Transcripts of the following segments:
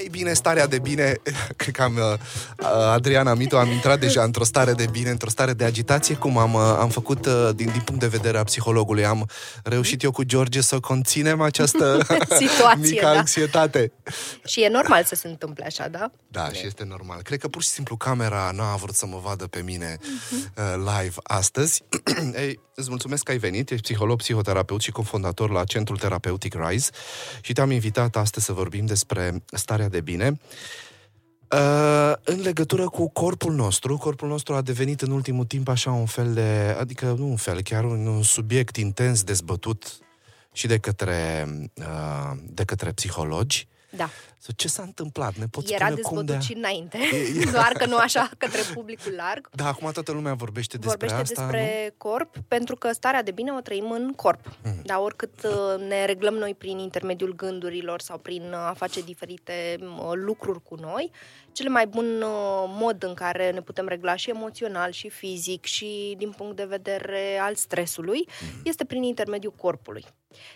Ei bine, starea de bine, cred că am, uh, Adriana Mito, am intrat deja într-o stare de bine, într-o stare de agitație, cum am, uh, am făcut uh, din, din punct de vedere a psihologului. Am reușit eu cu George să conținem această Situație, mică da. anxietate. Și e normal să se întâmple așa, da? Da, și este normal. Cred că pur și simplu camera nu a vrut să mă vadă pe mine uh, live astăzi. Ei, îți mulțumesc că ai venit. Ești psiholog, psihoterapeut și cofondator la Centrul Terapeutic Rise și te-am invitat astăzi să vorbim despre starea de bine. Uh, în legătură cu corpul nostru, corpul nostru a devenit în ultimul timp așa un fel de, adică nu un fel, chiar un, un subiect intens dezbătut și de către, uh, de către psihologi. Da. So, ce s-a întâmplat? Ne poți Era spune cum dezbătut de... și înainte, E- doar că nu așa către publicul larg. Da, acum toată lumea vorbește despre Vorbește asta, despre corp, pentru că starea de bine o trăim în corp. Mhm. Dar oricât uh, ne reglăm noi prin intermediul gândurilor sau prin uh, a face diferite uh, lucruri cu noi, cel mai bun uh, mod în care ne putem regla și emoțional, și fizic, și din punct de vedere al stresului, Mhm. este prin intermediul corpului.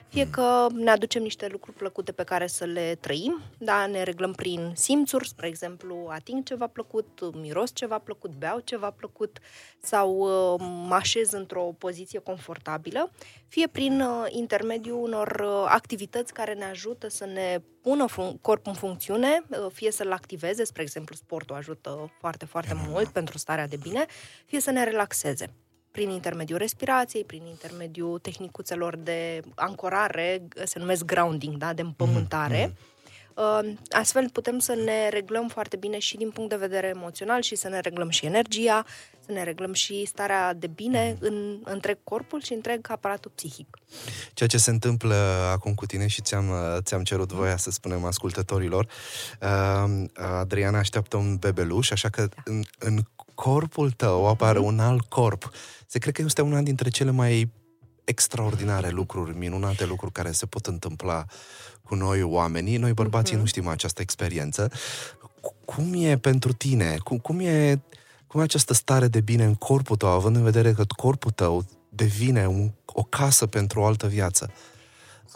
Fie că ne aducem niște lucruri plăcute pe care să le trăim, da, ne reglăm prin simțuri, spre exemplu, ating ceva plăcut, miros ceva plăcut, beau ceva plăcut sau uh, mă așez într-o poziție confortabilă, fie prin uh, intermediul unor uh, activități care ne ajută să ne pună fun- corpul în funcțiune, uh, fie să-l activeze, spre exemplu, sportul ajută foarte, foarte mult pentru starea de bine, fie să ne relaxeze prin intermediul respirației, prin intermediul tehnicuțelor de ancorare, se numesc grounding, da, de împământare. Uh, Astfel putem să ne reglăm foarte bine și din punct de vedere emoțional și să ne reglăm și energia, să ne reglăm și starea de bine în întreg corpul și întreg aparatul psihic. Ceea ce se întâmplă acum cu tine și ți-am, ți-am cerut voia să spunem ascultătorilor, uh, Adriana așteaptă un bebeluș, așa că în, în corpul tău apare un alt corp. Se cred că este una dintre cele mai extraordinare lucruri, minunate lucruri care se pot întâmpla cu noi oamenii. Noi bărbații nu știm această experiență. Cu- Cum e pentru tine? Cum, cum e cum e această stare de bine în corpul tău, având în vedere că corpul tău devine un, o casă pentru o altă viață?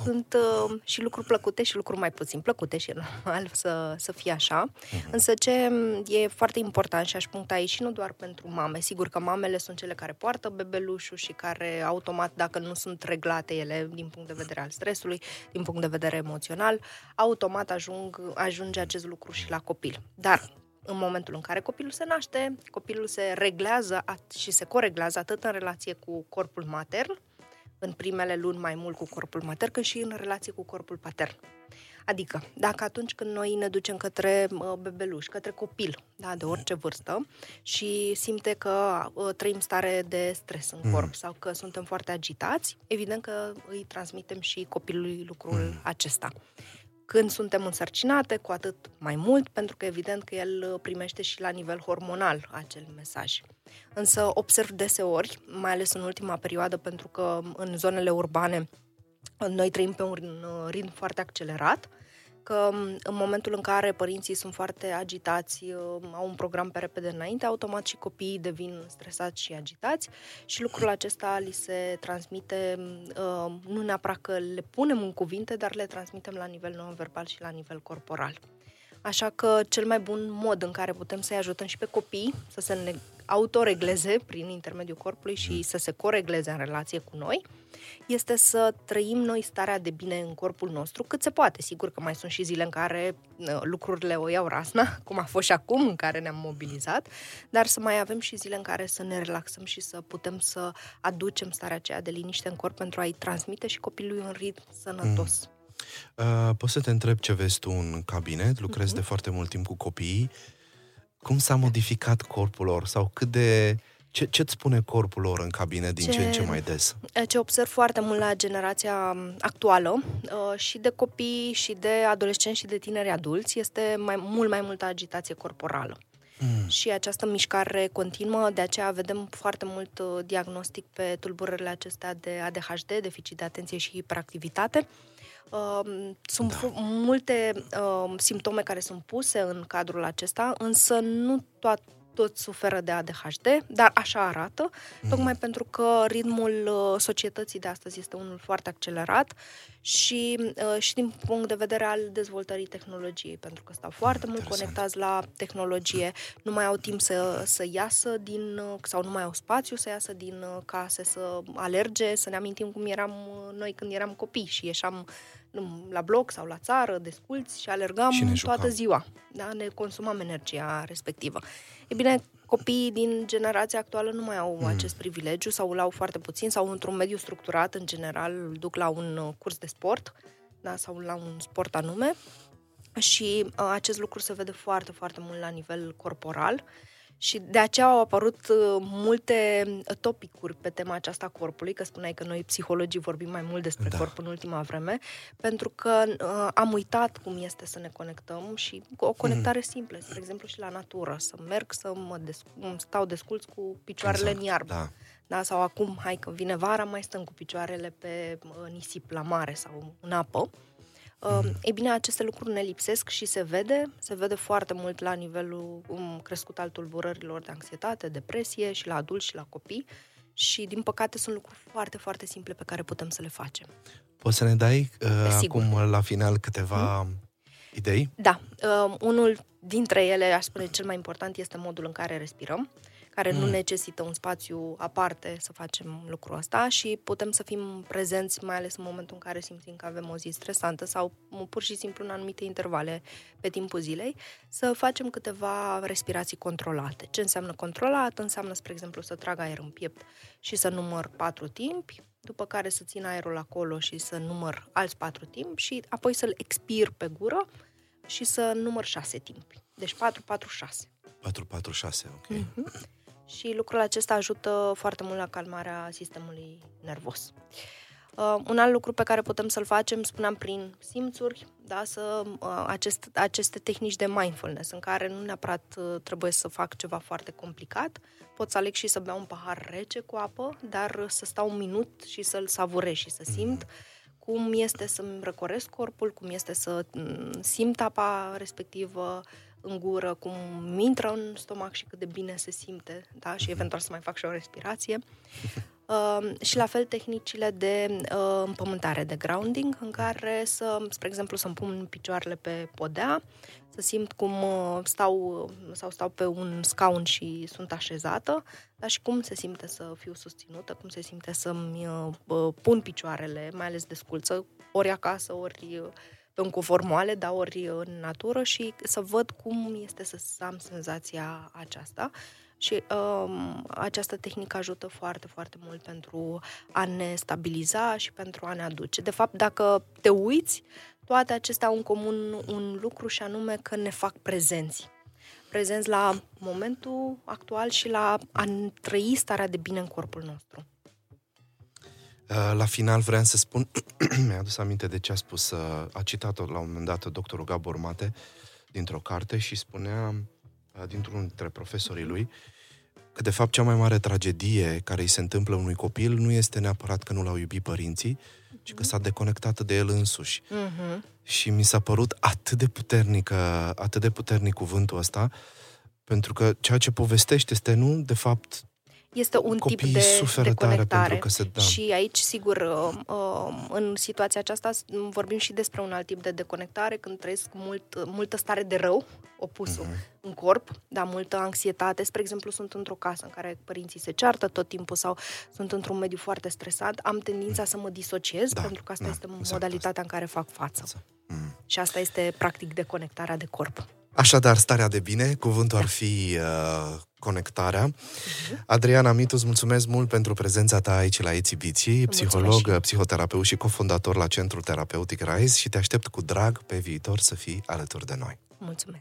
Sunt uh, și lucruri plăcute și lucruri mai puțin plăcute și e normal să, să fie așa. Însă ce e foarte important și aș puncta aici și nu doar pentru mame, sigur că mamele sunt cele care poartă bebelușul și care automat, dacă nu sunt reglate ele din punct de vedere al stresului, din punct de vedere emoțional, automat ajung, ajunge acest lucru și la copil. Dar în momentul în care copilul se naște, copilul se reglează at- și se coreglează atât în relație cu corpul matern, în primele luni mai mult cu corpul matern, cât și în relație cu corpul patern. Adică, dacă atunci când noi ne ducem către uh, bebeluș, către copil, da, de orice vârstă, și simte că uh, trăim stare de stres în corp sau că suntem foarte agitați, evident că îi transmitem și copilului lucrul acesta. Când suntem însărcinate, cu atât mai mult, pentru că evident că el uh, primește și la nivel hormonal acel mesaj. Însă observ deseori, mai ales în ultima perioadă, pentru că în zonele urbane noi trăim pe un uh, ritm foarte accelerat, că m, în momentul în care părinții sunt foarte agitați, uh, au un program pe repede înainte, automat și copiii devin stresați și agitați și lucrul acesta li se transmite, uh, nu neapărat că le punem în cuvinte, dar le transmitem la nivel non-verbal și la nivel corporal. Așa că cel mai bun mod în care putem să-i ajutăm și pe copii să se ne autoregleze prin intermediul corpului și să se coregleze în relație cu noi, este să trăim noi starea de bine în corpul nostru cât se poate. Sigur că mai sunt și zile în care uh, lucrurile o iau rasna, cum a fost și acum în care ne-am mobilizat, dar să mai avem și zile în care să ne relaxăm și să putem să aducem starea aceea de liniște în corp pentru a-i transmite și copilului un ritm sănătos. Uh, poți să te întreb ce vezi tu în cabinet? Lucrezi de foarte mult timp cu copiii. Cum s-a modificat corpul lor? Sau cât de... Ce, ce-ți spune corpul lor în cabinet din ce, Ce- în ce mai des? Ce observ foarte mult la generația um, actuală uh, și de copii și de adolescenți și de tineri adulți este mai mult mai multă agitație corporală. Mm. Și această mișcare continuă, de aceea vedem foarte mult uh, diagnostic pe tulburările acestea de ADHD, deficit de atenție și hiperactivitate. Uh, Sunt da. multe uh, simptome care sunt puse în cadrul acesta, însă nu toate toți suferă de ADHD, dar așa arată, mm. tocmai pentru că ritmul uh, societății de astăzi este unul foarte accelerat și, uh, și din punct de vedere al dezvoltării tehnologiei, pentru că stau foarte mult conectați la tehnologie, nu mai au timp să, să iasă din, uh, sau nu mai au spațiu să iasă din case, să alerge, să ne amintim cum eram noi când eram copii și ieșam la bloc sau la țară, desculți și alergam și toată ziua. Da? Ne consumam energia respectivă. E bine, copiii din generația actuală nu mai au mm. acest privilegiu sau îl au foarte puțin sau într-un mediu structurat, în general, îl duc la un uh, curs de sport da? sau la un sport anume și uh, acest lucru se vede foarte, foarte mult la nivel corporal. Uh, și de aceea au apărut uh, multe uh, topicuri pe tema aceasta corpului, că spuneai că noi psihologii vorbim mai mult despre da. corp în ultima vreme, pentru că uh, am uitat cum este să ne conectăm și cu o conectare mm. simplă, spre exemplu și la natură, să merg să mă desc- stau desculț cu picioarele exact, în iarbă. Da. Da, sau acum, hai că vine vara, mai stăm cu picioarele pe uh, nisip la mare sau în apă. Uh, ei bine, aceste lucruri ne lipsesc și se vede, se vede foarte mult la nivelul um, crescut al tulburărilor de anxietate, depresie și la adulți și la copii și, din păcate, sunt lucruri foarte, foarte simple pe care putem să le facem. Poți să ne dai uh, acum, la final, câteva hmm? idei? Da. Uh, unul dintre ele, aș spune, cel mai important este modul în care respirăm. Uh, care mm. nu necesită un spațiu aparte să facem lucrul ăsta și putem să fim prezenți, mai ales în momentul în care simțim că avem o zi stresantă sau pur și simplu în anumite intervale pe timpul zilei, să facem câteva respirații controlate. Ce înseamnă controlat? Înseamnă, spre exemplu, să trag aer în piept și să număr patru timpi, după care să țin aerul acolo și să număr alți patru timpi și apoi să-l expir pe gură și să număr șase timpi. Deci 4, 4, 6. 4, 4, 6, ok. Mm-hmm și lucrul acesta ajută foarte mult la calmarea sistemului nervos. Uh, un alt lucru pe care putem să-l facem, spuneam, prin simțuri, da, să, uh, acest, aceste tehnici de mindfulness, în care nu neapărat uh, trebuie să fac ceva foarte complicat, pot să aleg și să beau un pahar rece cu apă, dar să stau un minut și să-l savurez și să simt cum este să-mi răcoresc corpul, cum este să mm, simt apa respectivă, în gură, cum intră în stomac și cât de bine se simte, da? și mhm. eventual să mai fac și o respirație. Uh, și la fel tehnicile de uh, împământare, de grounding, în care să, spre exemplu, să-mi pun picioarele pe podea, să simt cum uh, stau sau stau pe un scaun și sunt așezată, dar și cum se simte să fiu susținută, cum se simte să-mi uh, pun picioarele, mai ales de sculță, ori acasă, ori uh, pe un cuvor moale, dar ori în natură și să văd cum este să am senzația aceasta. Și um, această tehnică ajută foarte, foarte mult pentru a ne stabiliza și pentru a ne aduce. De fapt, dacă te uiți, toate acestea au în comun un lucru și anume că ne fac prezenți. Prezenți la momentul actual și la a trăi starea de bine în corpul nostru. Uh, la final vreau să spun, mi-a adus aminte de ce a spus, uh, a citat-o la un moment dat doctorul Gabor Mate dintr-o carte și spunea, uh, dintr-unul dintre profesorii lui, că de fapt cea mai mare tragedie care îi se întâmplă unui copil nu este neapărat că nu l-au iubit părinții, uh-huh. ci că s-a deconectat de el însuși. Uh-huh. Și mi s-a părut atât de puternic, atât de puternic cuvântul ăsta, pentru că ceea ce povestește este nu, de fapt, este un tip de, de conectare. Că se, da. Și aici, sigur, uh, uh, în situația aceasta vorbim și despre un alt tip de deconectare, când trăiesc mult, multă stare de rău, opusul, uh-huh. în corp, da, multă anxietate. Spre exemplu, sunt într-o casă în care părinții se ceartă tot timpul sau sunt într-un mediu foarte stresat, am tendința să mă disociez, da, pentru că asta da, este exact modalitatea asta. în care fac față. Uh-huh. Și asta este, practic, deconectarea de corp. Așadar, starea de bine, cuvântul da. ar fi uh, conectarea. Adriana Mitu, îți mulțumesc mult pentru prezența ta aici la Ețibiții, psiholog, psihoterapeut și cofondator la Centrul Terapeutic RISE și te aștept cu drag pe viitor să fii alături de noi. Mulțumesc!